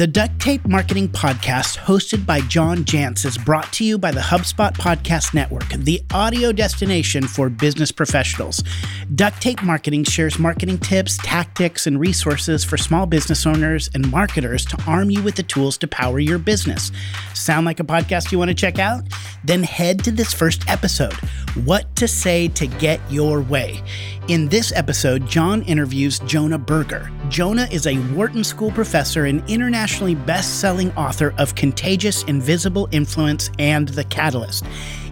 The Duct Tape Marketing Podcast, hosted by John Jantsch, is brought to you by the HubSpot Podcast Network, the audio destination for business professionals. Duct Tape Marketing shares marketing tips, tactics, and resources for small business owners and marketers to arm you with the tools to power your business. Sound like a podcast you want to check out? Then head to this first episode What to Say to Get Your Way. In this episode, John interviews Jonah Berger. Jonah is a Wharton School professor and internationally best selling author of Contagious Invisible Influence and The Catalyst.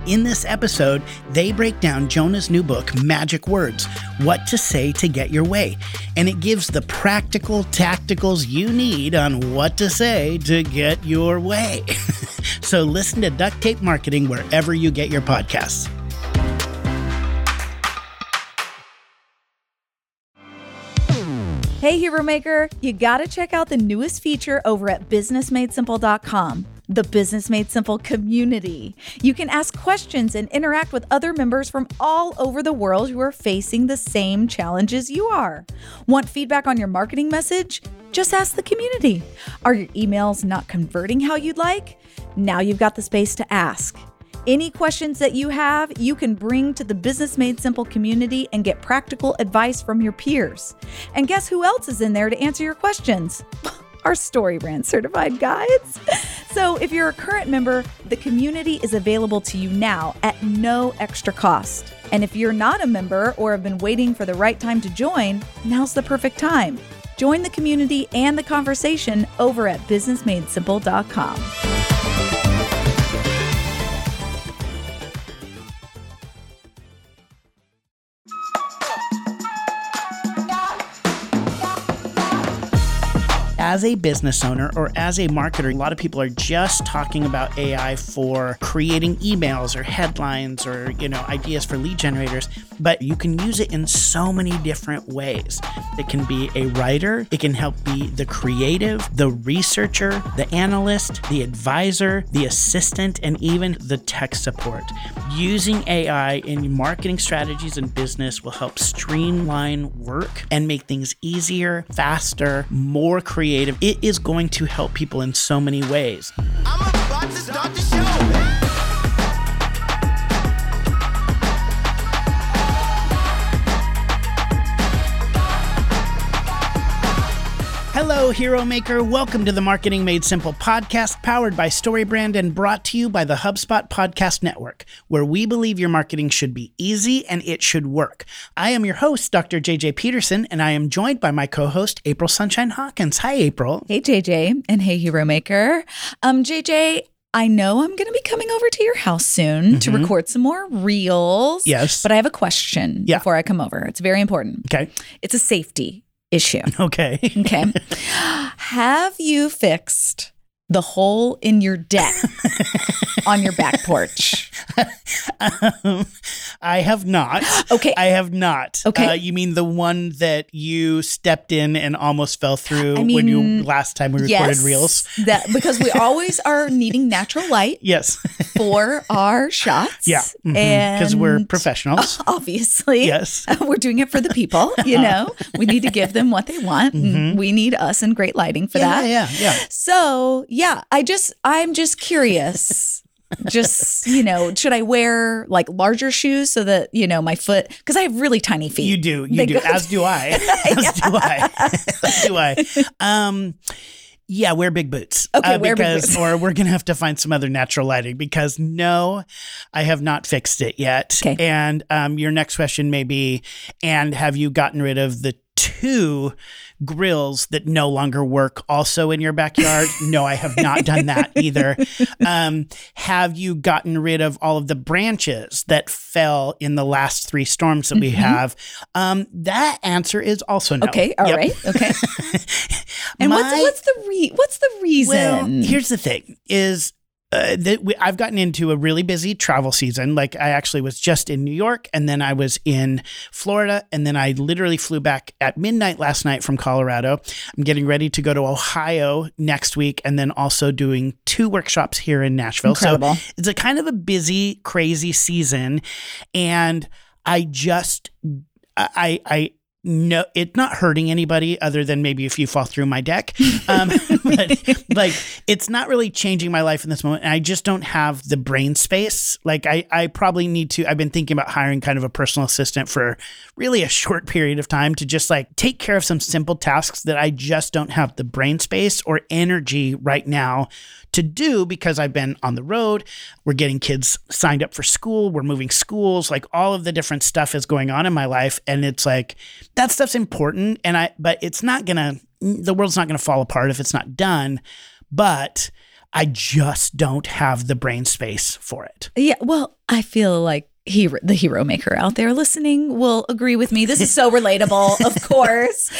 In this episode, they break down Jonah's new book, Magic Words What to Say to Get Your Way. And it gives the practical tacticals you need on what to say to get your way. so listen to Duct Tape Marketing wherever you get your podcasts. Hey, Hero Maker, you gotta check out the newest feature over at businessmadesimple.com the Business Made Simple community. You can ask questions and interact with other members from all over the world who are facing the same challenges you are. Want feedback on your marketing message? Just ask the community. Are your emails not converting how you'd like? Now you've got the space to ask. Any questions that you have, you can bring to the Business Made Simple community and get practical advice from your peers. And guess who else is in there to answer your questions? Our StoryBrand certified guides. So, if you're a current member, the community is available to you now at no extra cost. And if you're not a member or have been waiting for the right time to join, now's the perfect time. Join the community and the conversation over at businessmadesimple.com. as a business owner or as a marketer, a lot of people are just talking about AI for creating emails or headlines or, you know, ideas for lead generators, but you can use it in so many different ways. It can be a writer, it can help be the creative, the researcher, the analyst, the advisor, the assistant, and even the tech support. Using AI in marketing strategies and business will help streamline work and make things easier, faster, more creative creative. It is going to help people in so many ways. Hello, Hero Maker. Welcome to the Marketing Made Simple podcast, powered by StoryBrand and brought to you by the HubSpot Podcast Network, where we believe your marketing should be easy and it should work. I am your host, Dr. JJ Peterson, and I am joined by my co host, April Sunshine Hawkins. Hi, April. Hey, JJ, and hey, Hero Maker. Um, JJ, I know I'm going to be coming over to your house soon mm-hmm. to record some more reels. Yes. But I have a question yeah. before I come over. It's very important. Okay. It's a safety issue. Okay. okay. Have you fixed the hole in your deck on your back porch? um, I have not. Okay. I have not. Okay. Uh, you mean the one that you stepped in and almost fell through I mean, when you last time we recorded yes, reels? That because we always are needing natural light. Yes. for our shots. Yeah. Mm-hmm. And because we're professionals. Obviously. Yes. we're doing it for the people, you know. we need to give them what they want. Mm-hmm. We need us and great lighting for yeah, that. Yeah, yeah. So, yeah, I just I'm just curious just you know should i wear like larger shoes so that you know my foot because i have really tiny feet you do you they do go- as do i as do i as do i um yeah, wear big boots. Okay, uh, wear because, big boots. or we're gonna have to find some other natural lighting because no, I have not fixed it yet. Okay. And um, your next question may be, and have you gotten rid of the two grills that no longer work also in your backyard? no, I have not done that either. Um, have you gotten rid of all of the branches that fell in the last three storms that mm-hmm. we have? Um, that answer is also no. Okay, all yep. right, okay. and My, what's what's the re- what's the reason? Well, here's the thing: is uh, that we, I've gotten into a really busy travel season. Like I actually was just in New York and then I was in Florida and then I literally flew back at midnight last night from Colorado. I'm getting ready to go to Ohio next week and then also doing two workshops here in Nashville. Incredible. So it's a kind of a busy, crazy season and I just I I no, it's not hurting anybody other than maybe if you fall through my deck. Um, but like, it's not really changing my life in this moment. And I just don't have the brain space. Like, I, I probably need to, I've been thinking about hiring kind of a personal assistant for really a short period of time to just like take care of some simple tasks that I just don't have the brain space or energy right now to do because I've been on the road. We're getting kids signed up for school. We're moving schools. Like all of the different stuff is going on in my life. And it's like, that stuff's important. And I, but it's not going to, the world's not going to fall apart if it's not done. But I just don't have the brain space for it. Yeah. Well, I feel like hero, the hero maker out there listening will agree with me. This is so relatable, of course.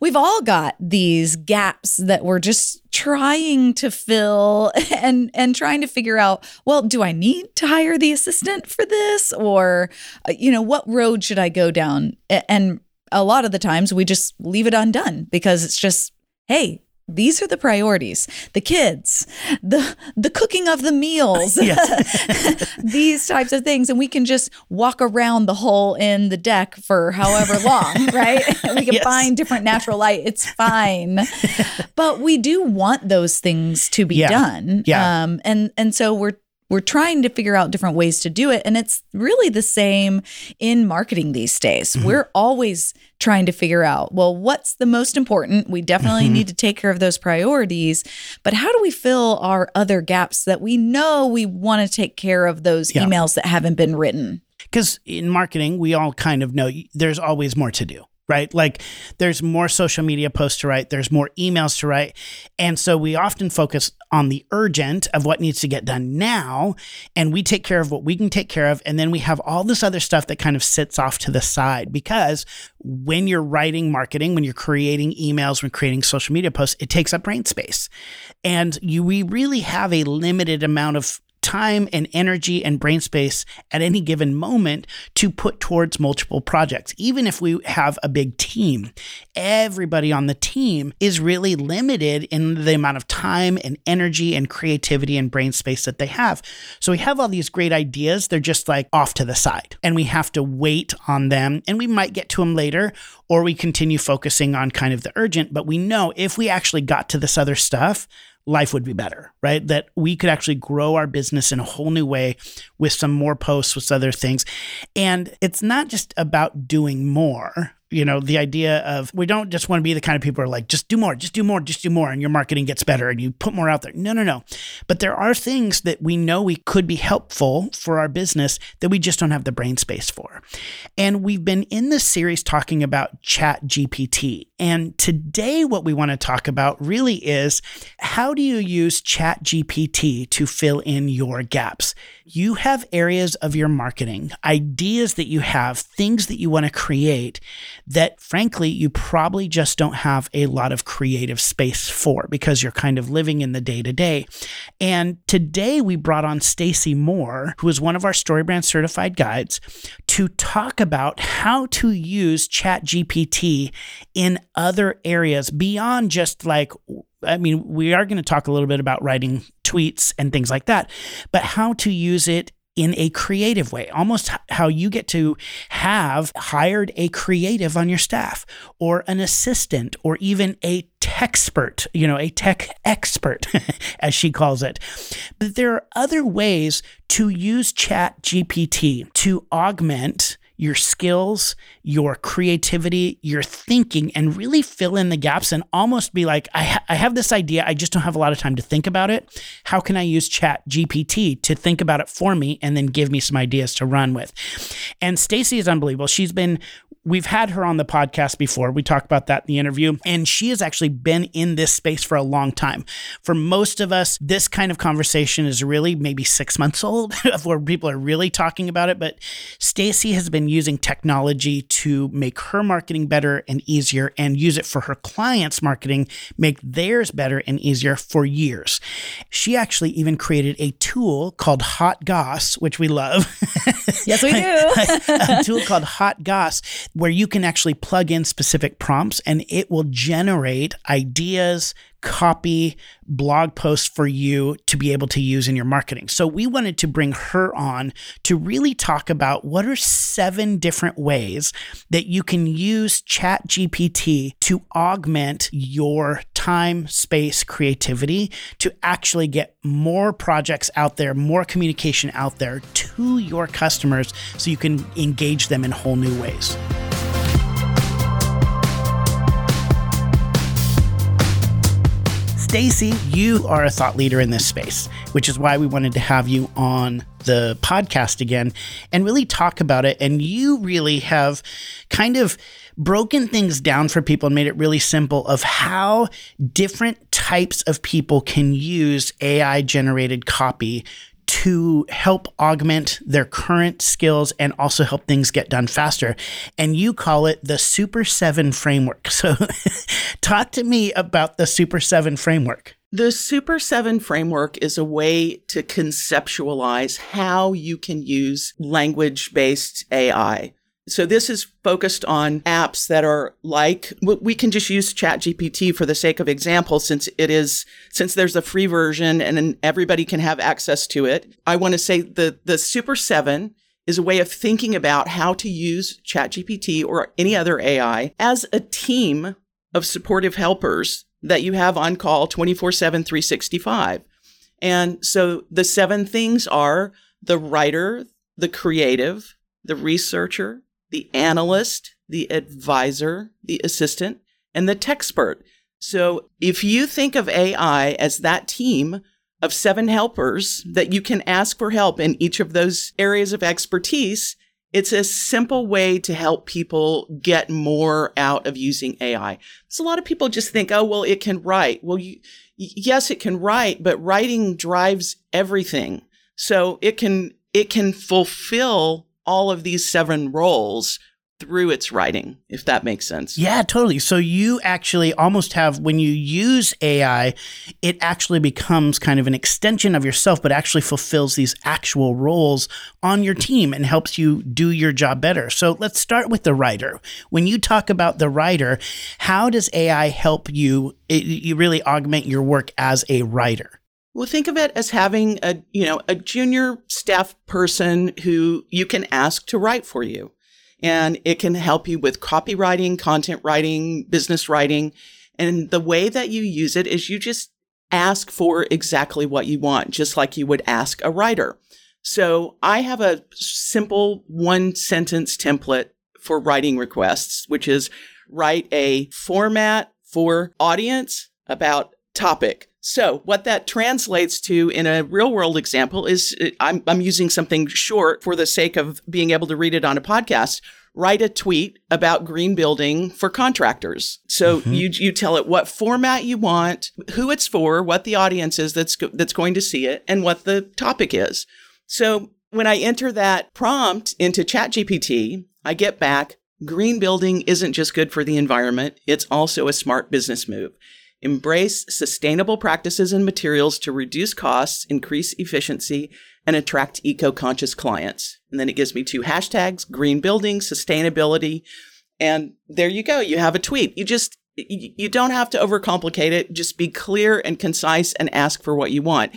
We've all got these gaps that we're just trying to fill and and trying to figure out, well, do I need to hire the assistant for this or uh, you know, what road should I go down? And a lot of the times we just leave it undone because it's just hey, these are the priorities. The kids the the cooking of the meals these types of things. And we can just walk around the hole in the deck for however long right? We can yes. find different natural light. It's fine. But we do want those things to be yeah. done. Yeah. Um, and and so we're we're trying to figure out different ways to do it. And it's really the same in marketing these days. Mm-hmm. We're always trying to figure out, well, what's the most important? We definitely mm-hmm. need to take care of those priorities. But how do we fill our other gaps that we know we want to take care of those yeah. emails that haven't been written? Because in marketing, we all kind of know there's always more to do right? Like there's more social media posts to write, there's more emails to write. And so we often focus on the urgent of what needs to get done now. And we take care of what we can take care of. And then we have all this other stuff that kind of sits off to the side because when you're writing marketing, when you're creating emails, when creating social media posts, it takes up brain space. And you, we really have a limited amount of time and energy and brain space at any given moment to put towards multiple projects. Even if we have a big team, everybody on the team is really limited in the amount of time and energy and creativity and brain space that they have. So we have all these great ideas, they're just like off to the side, and we have to wait on them. And we might get to them later, or we continue focusing on kind of the urgent. But we know if we actually got to this other stuff, life would be better, right? That we could actually grow our business in a whole new way with some more posts, with other things. And it's not just about doing more, you know, the idea of we don't just want to be the kind of people who are like, just do more, just do more, just do more, and your marketing gets better and you put more out there. No, no, no. But there are things that we know we could be helpful for our business that we just don't have the brain space for. And we've been in this series talking about Chat GPT. And today, what we want to talk about really is how do you use Chat GPT to fill in your gaps? You have areas of your marketing, ideas that you have, things that you want to create that frankly you probably just don't have a lot of creative space for because you're kind of living in the day to day. And today we brought on Stacey Moore, who is one of our StoryBrand certified guides, to talk about how to use ChatGPT in other areas beyond just like I mean, we are going to talk a little bit about writing tweets and things like that, but how to use it in a creative way, almost how you get to have hired a creative on your staff or an assistant or even a expert, you know, a tech expert, as she calls it. But there are other ways to use Chat GPT to augment your skills, your creativity, your thinking, and really fill in the gaps and almost be like, I, ha- I have this idea. I just don't have a lot of time to think about it. How can I use Chat GPT to think about it for me and then give me some ideas to run with? And Stacey is unbelievable. She's been We've had her on the podcast before. We talked about that in the interview. And she has actually been in this space for a long time. For most of us, this kind of conversation is really maybe six months old of where people are really talking about it. But Stacey has been using technology to make her marketing better and easier and use it for her clients' marketing, make theirs better and easier for years. She actually even created a tool called Hot Goss, which we love. Yes, we do. a tool called Hot Goss where you can actually plug in specific prompts and it will generate ideas, copy blog posts for you to be able to use in your marketing. So we wanted to bring her on to really talk about what are seven different ways that you can use Chat GPT to augment your time, space, creativity to actually get more projects out there, more communication out there to your customers so you can engage them in whole new ways. Stacey, you are a thought leader in this space, which is why we wanted to have you on the podcast again and really talk about it. And you really have kind of broken things down for people and made it really simple of how different types of people can use AI generated copy to help augment their current skills and also help things get done faster. And you call it the Super 7 framework. So, talk to me about the Super 7 framework. The Super 7 framework is a way to conceptualize how you can use language based AI. So this is focused on apps that are like we can just use ChatGPT for the sake of example since it is since there's a free version and everybody can have access to it. I want to say the the Super 7 is a way of thinking about how to use ChatGPT or any other AI as a team of supportive helpers that you have on call 24/7 365. And so the seven things are the writer, the creative, the researcher, the analyst, the advisor, the assistant, and the techspert. So if you think of AI as that team of seven helpers that you can ask for help in each of those areas of expertise, it's a simple way to help people get more out of using AI. So a lot of people just think, oh, well, it can write. Well, you, yes, it can write, but writing drives everything. So it can, it can fulfill all of these seven roles through its writing, if that makes sense. Yeah, totally. So you actually almost have, when you use AI, it actually becomes kind of an extension of yourself, but actually fulfills these actual roles on your team and helps you do your job better. So let's start with the writer. When you talk about the writer, how does AI help you, you really augment your work as a writer? Well, think of it as having a, you know, a junior staff person who you can ask to write for you. And it can help you with copywriting, content writing, business writing. And the way that you use it is you just ask for exactly what you want, just like you would ask a writer. So I have a simple one sentence template for writing requests, which is write a format for audience about topic so, what that translates to in a real world example is uh, I'm, I'm using something short for the sake of being able to read it on a podcast. Write a tweet about green building for contractors. So mm-hmm. you you tell it what format you want, who it's for, what the audience is that's that's going to see it, and what the topic is. So when I enter that prompt into ChatGPT, I get back green building isn't just good for the environment; it's also a smart business move. Embrace sustainable practices and materials to reduce costs, increase efficiency, and attract eco conscious clients. And then it gives me two hashtags green building, sustainability. And there you go. You have a tweet. You just, you don't have to overcomplicate it. Just be clear and concise and ask for what you want.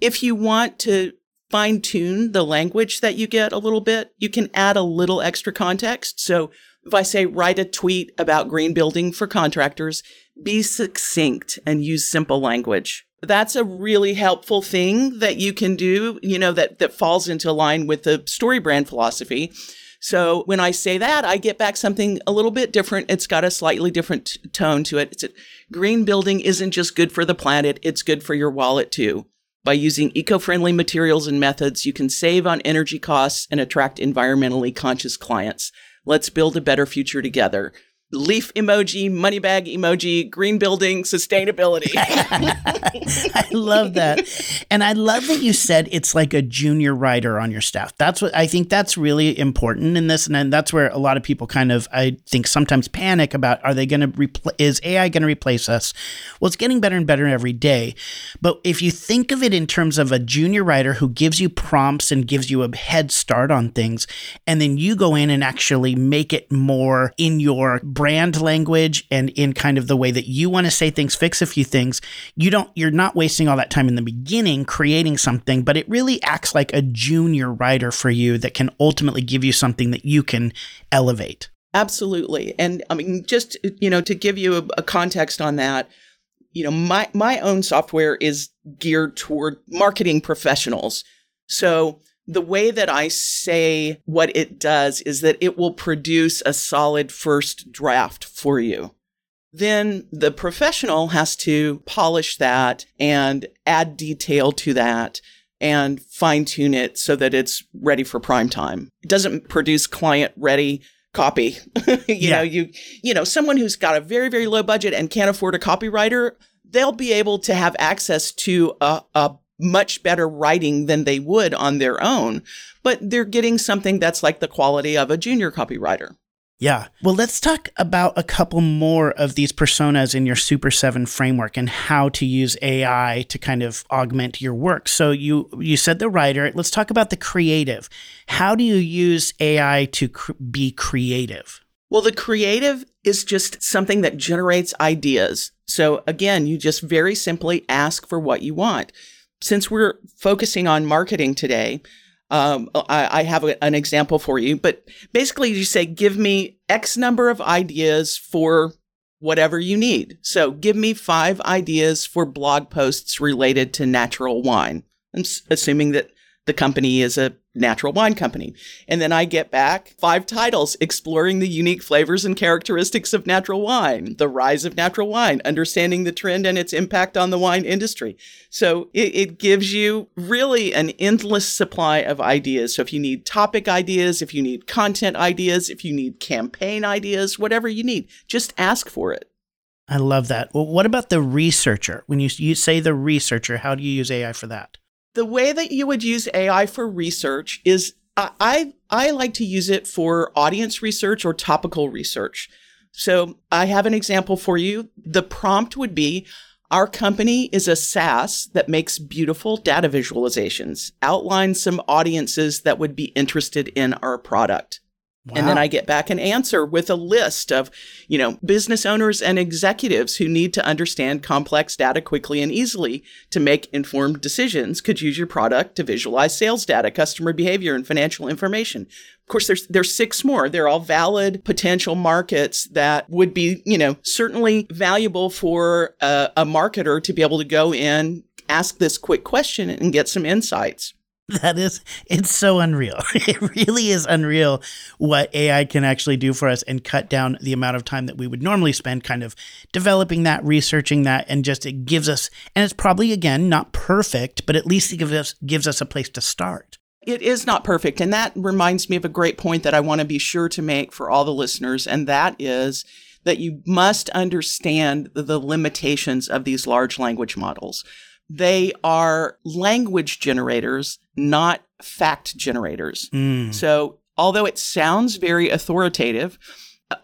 If you want to fine tune the language that you get a little bit, you can add a little extra context. So if I say write a tweet about green building for contractors, be succinct and use simple language. That's a really helpful thing that you can do, you know, that, that falls into line with the StoryBrand philosophy. So when I say that, I get back something a little bit different. It's got a slightly different t- tone to it. It's a, green building isn't just good for the planet, it's good for your wallet too. By using eco friendly materials and methods, you can save on energy costs and attract environmentally conscious clients. Let's build a better future together leaf emoji, money bag emoji, green building, sustainability. I love that. And I love that you said it's like a junior writer on your staff. That's what I think that's really important in this. And that's where a lot of people kind of, I think, sometimes panic about are they going to replace, is AI going to replace us? Well, it's getting better and better every day. But if you think of it in terms of a junior writer who gives you prompts and gives you a head start on things, and then you go in and actually make it more in your brand language and in kind of the way that you want to say things, fix a few things, you don't you're not wasting all that time in the beginning creating something, but it really acts like a junior writer for you that can ultimately give you something that you can elevate. Absolutely. And I mean just you know to give you a, a context on that, you know, my my own software is geared toward marketing professionals. So the way that I say what it does is that it will produce a solid first draft for you. Then the professional has to polish that and add detail to that and fine tune it so that it's ready for prime time. It doesn't produce client ready copy. you yeah. know, you you know, someone who's got a very very low budget and can't afford a copywriter, they'll be able to have access to a, a much better writing than they would on their own, but they're getting something that's like the quality of a junior copywriter. Yeah. Well, let's talk about a couple more of these personas in your Super 7 framework and how to use AI to kind of augment your work. So you you said the writer, let's talk about the creative. How do you use AI to cr- be creative? Well, the creative is just something that generates ideas. So again, you just very simply ask for what you want since we're focusing on marketing today, um, I, I, have a, an example for you. But basically, you say, give me X number of ideas for whatever you need. So give me five ideas for blog posts related to natural wine. I'm assuming that the company is a natural wine company. And then I get back five titles exploring the unique flavors and characteristics of natural wine, the rise of natural wine, understanding the trend and its impact on the wine industry. So it, it, gives you really an endless supply of ideas. So if you need topic ideas, if you need content ideas, if you need campaign ideas, whatever you need, just ask for it. I love that. Well, what about the researcher? When you, you say the researcher, how do you use AI for that? The way that you would use AI for research is I, I like to use it for audience research or topical research. So I have an example for you. The prompt would be our company is a SaaS that makes beautiful data visualizations, outline some audiences that would be interested in our product. Wow. And then I get back an answer with a list of, you know, business owners and executives who need to understand complex data quickly and easily to make informed decisions could use your product to visualize sales data, customer behavior, and financial information. Of course, there's there's six more. They're all valid potential markets that would be, you know, certainly valuable for a, a marketer to be able to go in, ask this quick question, and get some insights. That is, it's so unreal. It really is unreal what AI can actually do for us and cut down the amount of time that we would normally spend kind of developing that, researching that, and just it gives us, and it's probably again not perfect, but at least it gives us gives us a place to start. It is not perfect. And that reminds me of a great point that I want to be sure to make for all the listeners. And that is that you must understand the limitations of these large language models. They are language generators, not fact generators. Mm. So, although it sounds very authoritative,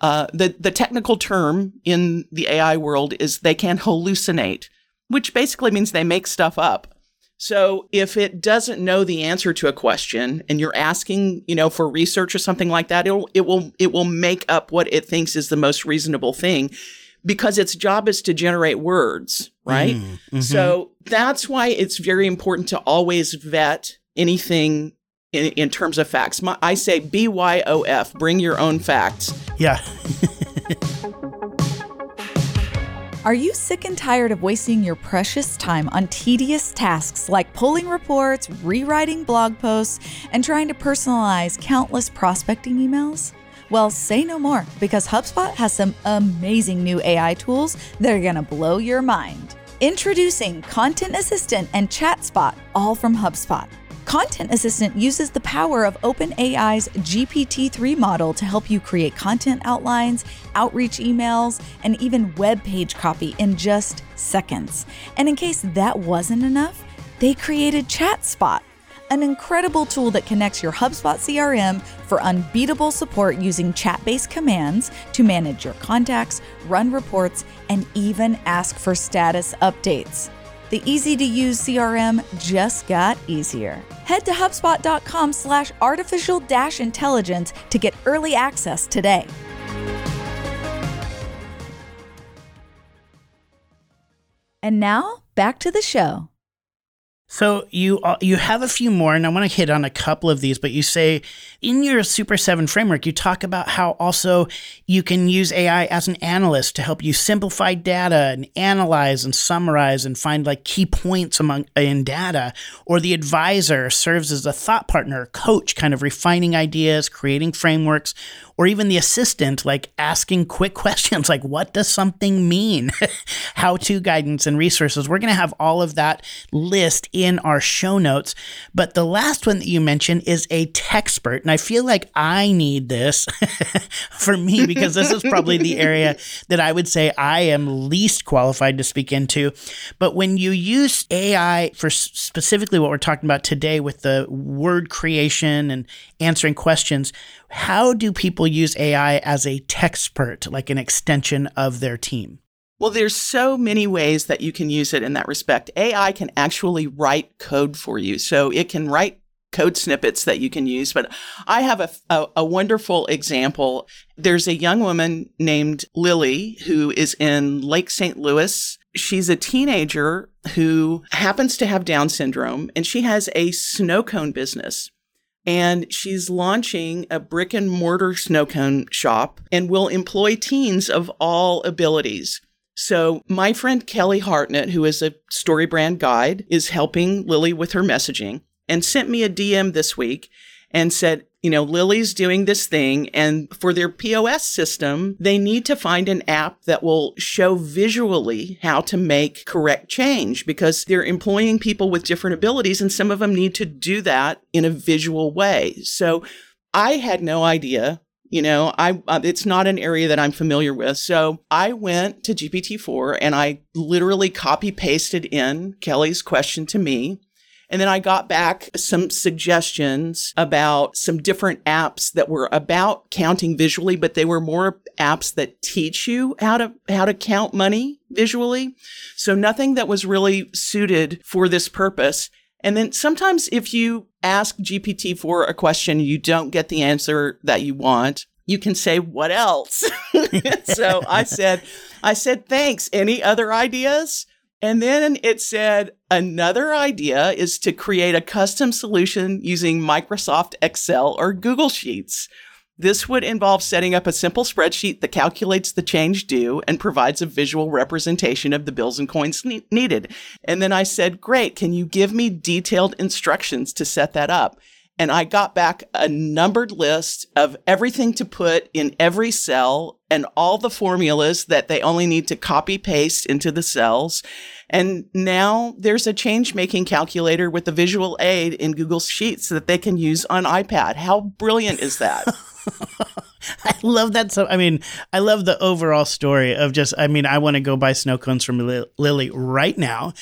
uh, the, the technical term in the AI world is they can hallucinate, which basically means they make stuff up. So if it doesn't know the answer to a question and you're asking, you know, for research or something like that, it'll, it will, it will make up what it thinks is the most reasonable thing because its job is to generate words, right? Mm, mm-hmm. So that's why it's very important to always vet anything in, in terms of facts. My, I say BYOF, bring your own facts. Yeah. Are you sick and tired of wasting your precious time on tedious tasks like pulling reports, rewriting blog posts, and trying to personalize countless prospecting emails? Well, say no more because HubSpot has some amazing new AI tools that are going to blow your mind. Introducing Content Assistant and ChatSpot, all from HubSpot. Content Assistant uses the power of OpenAI's GPT 3 model to help you create content outlines, outreach emails, and even web page copy in just seconds. And in case that wasn't enough, they created ChatSpot an incredible tool that connects your HubSpot CRM for unbeatable support using chat based commands to manage your contacts, run reports, and even ask for status updates. The easy to use CRM just got easier. Head to HubSpot.com slash artificial dash intelligence to get early access today. And now, back to the show. So you uh, you have a few more, and I want to hit on a couple of these. But you say in your Super Seven framework, you talk about how also you can use AI as an analyst to help you simplify data and analyze and summarize and find like key points among in data. Or the advisor serves as a thought partner, coach, kind of refining ideas, creating frameworks, or even the assistant, like asking quick questions like, what does something mean? How to guidance and resources. We're going to have all of that list in our show notes. But the last one that you mentioned is a techspert. And I feel like I need this for me because this is probably the area that I would say I am least qualified to speak into. But when you use AI for specifically what we're talking about today with the word creation and answering questions, how do people use AI as a techspert, like an extension of their team? Well, there's so many ways that you can use it in that respect. AI can actually write code for you. So it can write code snippets that you can use. But I have a, a, a, wonderful example. There's a young woman named Lily who is in Lake St. Louis. She's a teenager who happens to have Down syndrome and she has a snow cone business and she's launching a brick and mortar snow cone shop and will employ teens of all abilities. So, my friend Kelly Hartnett, who is a StoryBrand guide, is helping Lily with her messaging and sent me a DM this week and said, you know, Lily's doing this thing and for their POS system, they need to find an app that will show visually how to make correct change because they're employing people with different abilities and some of them need to do that in a visual way. So I had no idea you know i uh, it's not an area that i'm familiar with so i went to gpt-4 and i literally copy pasted in kelly's question to me and then I got back some suggestions about some different apps that were about counting visually, but they were more apps that teach you how to, how to count money visually. So nothing that was really suited for this purpose. And then sometimes if you ask GPT for a question, you don't get the answer that you want. You can say, what else? so I said, I said, thanks. Any other ideas? And then it said another idea is to create a custom solution using Microsoft Excel or Google Sheets. This would involve setting up a simple spreadsheet that calculates the change due and provides a visual representation of the bills and coins ne- needed. And then I said, Great, can you give me detailed instructions to set that up? and I got back a numbered list of everything to put in every cell and all the formulas that they only need to copy paste into the cells. And now there's a change making calculator with a visual aid in Google Sheets that they can use on iPad. How brilliant is that? I love that. So, I mean, I love the overall story of just, I mean, I want to go buy snow cones from Lily right now.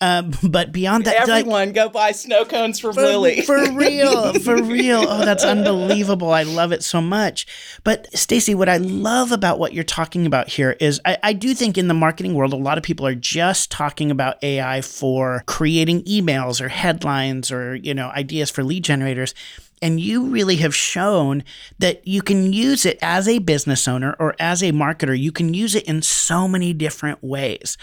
Um, but beyond that, everyone like, go buy snow cones from for, Lily. For real. For real. Oh, that's unbelievable. I love it so much. But, Stacey, what I love about what you're talking about here is I, I do think in the marketing world, a lot of people are just talking about AI for creating emails or headlines or, you know, ideas for lead generators. And you really have shown that you can use it as a business owner or as a marketer. You can use it in so many different ways.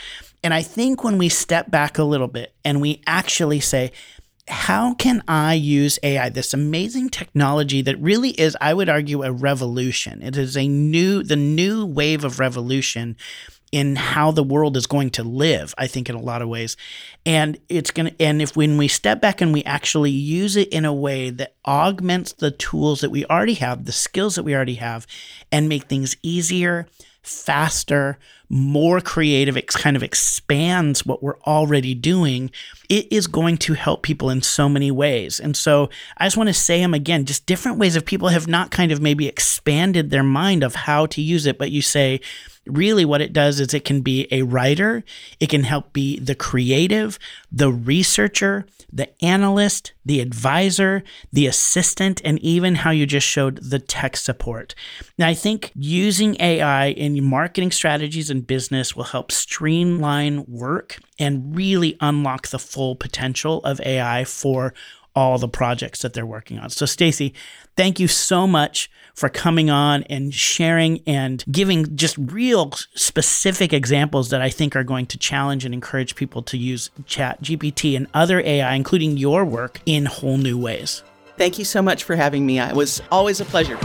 And I think when we step back a little bit and we actually say, how can I use AI, this amazing technology that really is, I would argue, a revolution? It is a new, the new wave of revolution in how the world is going to live, I think, in a lot of ways. And it's going to, and if when we step back and we actually use it in a way that augments the tools that we already have, the skills that we already have, and make things easier, faster, more creative, it kind of expands what we're already doing, it is going to help people in so many ways. And so I just want to say them again, just different ways of people have not kind of maybe expanded their mind of how to use it, but you say, really what it does is it can be a writer, it can help be the creative, the researcher, the analyst, the advisor, the assistant, and even how you just showed the tech support. Now, I think using AI in marketing strategies and business will help streamline work and really unlock the full potential of AI for all the projects that they're working on. So, Stacey, thank you so much for coming on and sharing and giving just real specific examples that I think are going to challenge and encourage people to use Chat GPT and other AI, including your work, in whole new ways. Thank you so much for having me. It was always a pleasure.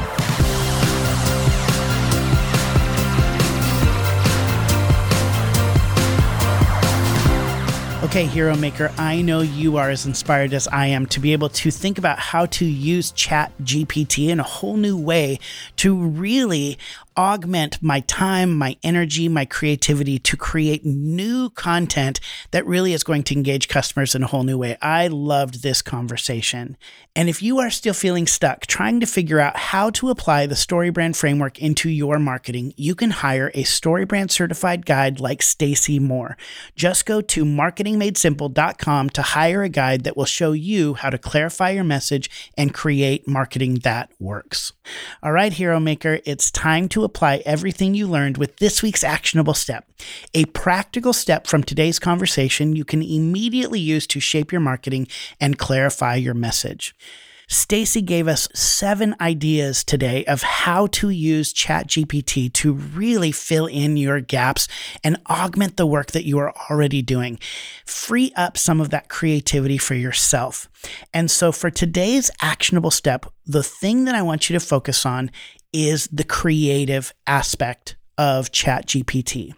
Okay, Hero Maker, I know you are as inspired as I am to be able to think about how to use Chat GPT in a whole new way to really augment my time, my energy, my creativity to create new content that really is going to engage customers in a whole new way. I loved this conversation. And if you are still feeling stuck trying to figure out how to apply the StoryBrand framework into your marketing, you can hire a StoryBrand certified guide like Stacey Moore. Just go to marketingmadesimple.com to hire a guide that will show you how to clarify your message and create marketing that works. All right, Hero Maker, it's time to apply everything you learned with this week's actionable step. A practical step from today's conversation you can immediately use to shape your marketing and clarify your message. Stacey gave us seven ideas today of how to use ChatGPT to really fill in your gaps and augment the work that you are already doing. Free up some of that creativity for yourself. And so for today's actionable step, the thing that I want you to focus on is the creative aspect of ChatGPT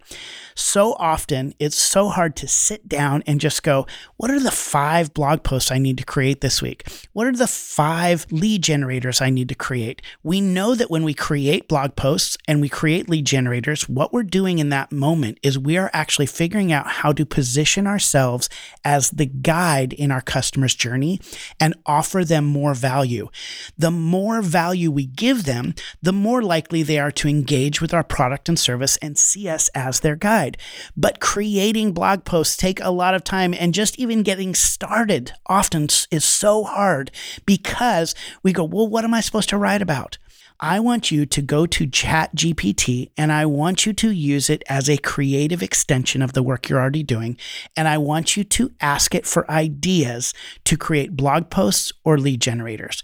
so often it's so hard to sit down and just go, what are the five blog posts I need to create this week? What are the five lead generators I need to create? We know that when we create blog posts and we create lead generators, what we're doing in that moment is we are actually figuring out how to position ourselves as the guide in our customer's journey and offer them more value. The more value we give them, the more likely they are to engage with our product service and see us as their guide. But creating blog posts take a lot of time and just even getting started often is so hard because we go, well, what am I supposed to write about? I want you to go to ChatGPT and I want you to use it as a creative extension of the work you're already doing. And I want you to ask it for ideas to create blog posts or lead generators.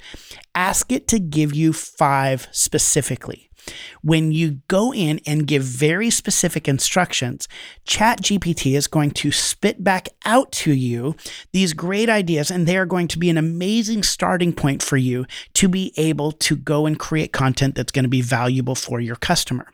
Ask it to give you five specifically. When you go in and give very specific instructions, ChatGPT is going to spit back out to you these great ideas, and they are going to be an amazing starting point for you to be able to go and create content that's going to be valuable for your customer.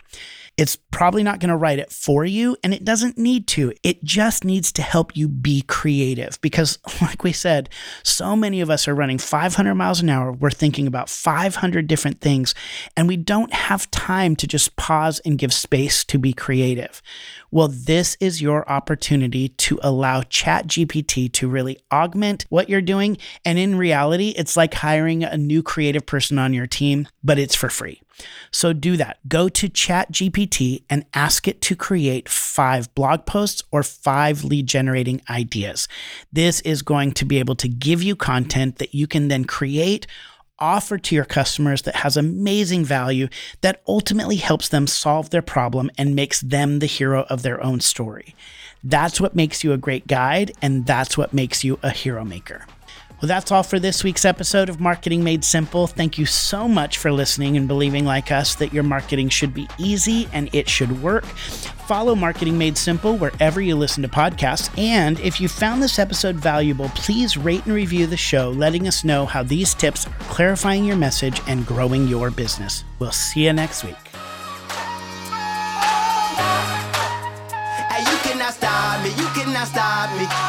It's probably not going to write it for you, and it doesn't need to. It just needs to help you be creative because, like we said, so many of us are running 500 miles an hour. We're thinking about 500 different things, and we don't have time to just pause and give space to be creative. Well, this is your opportunity to allow ChatGPT to really augment what you're doing. And in reality, it's like hiring a new creative person on your team, but it's for free. So do that. Go to ChatGPT and ask it to create five blog posts or five lead generating ideas. This is going to be able to give you content that you can then create offer to your customers that has amazing value that ultimately helps them solve their problem and makes them the hero of their own story. That's what makes you a great guide, and that's what makes you a hero maker. Well, that's all for this week's episode of Marketing Made Simple. Thank you so much for listening and believing, like us, that your marketing should be easy and it should work. Follow Marketing Made Simple wherever you listen to podcasts. And if you found this episode valuable, please rate and review the show, letting us know how these tips are clarifying your message and growing your business. We'll see you next week. Hey, you cannot stop me. You cannot stop me.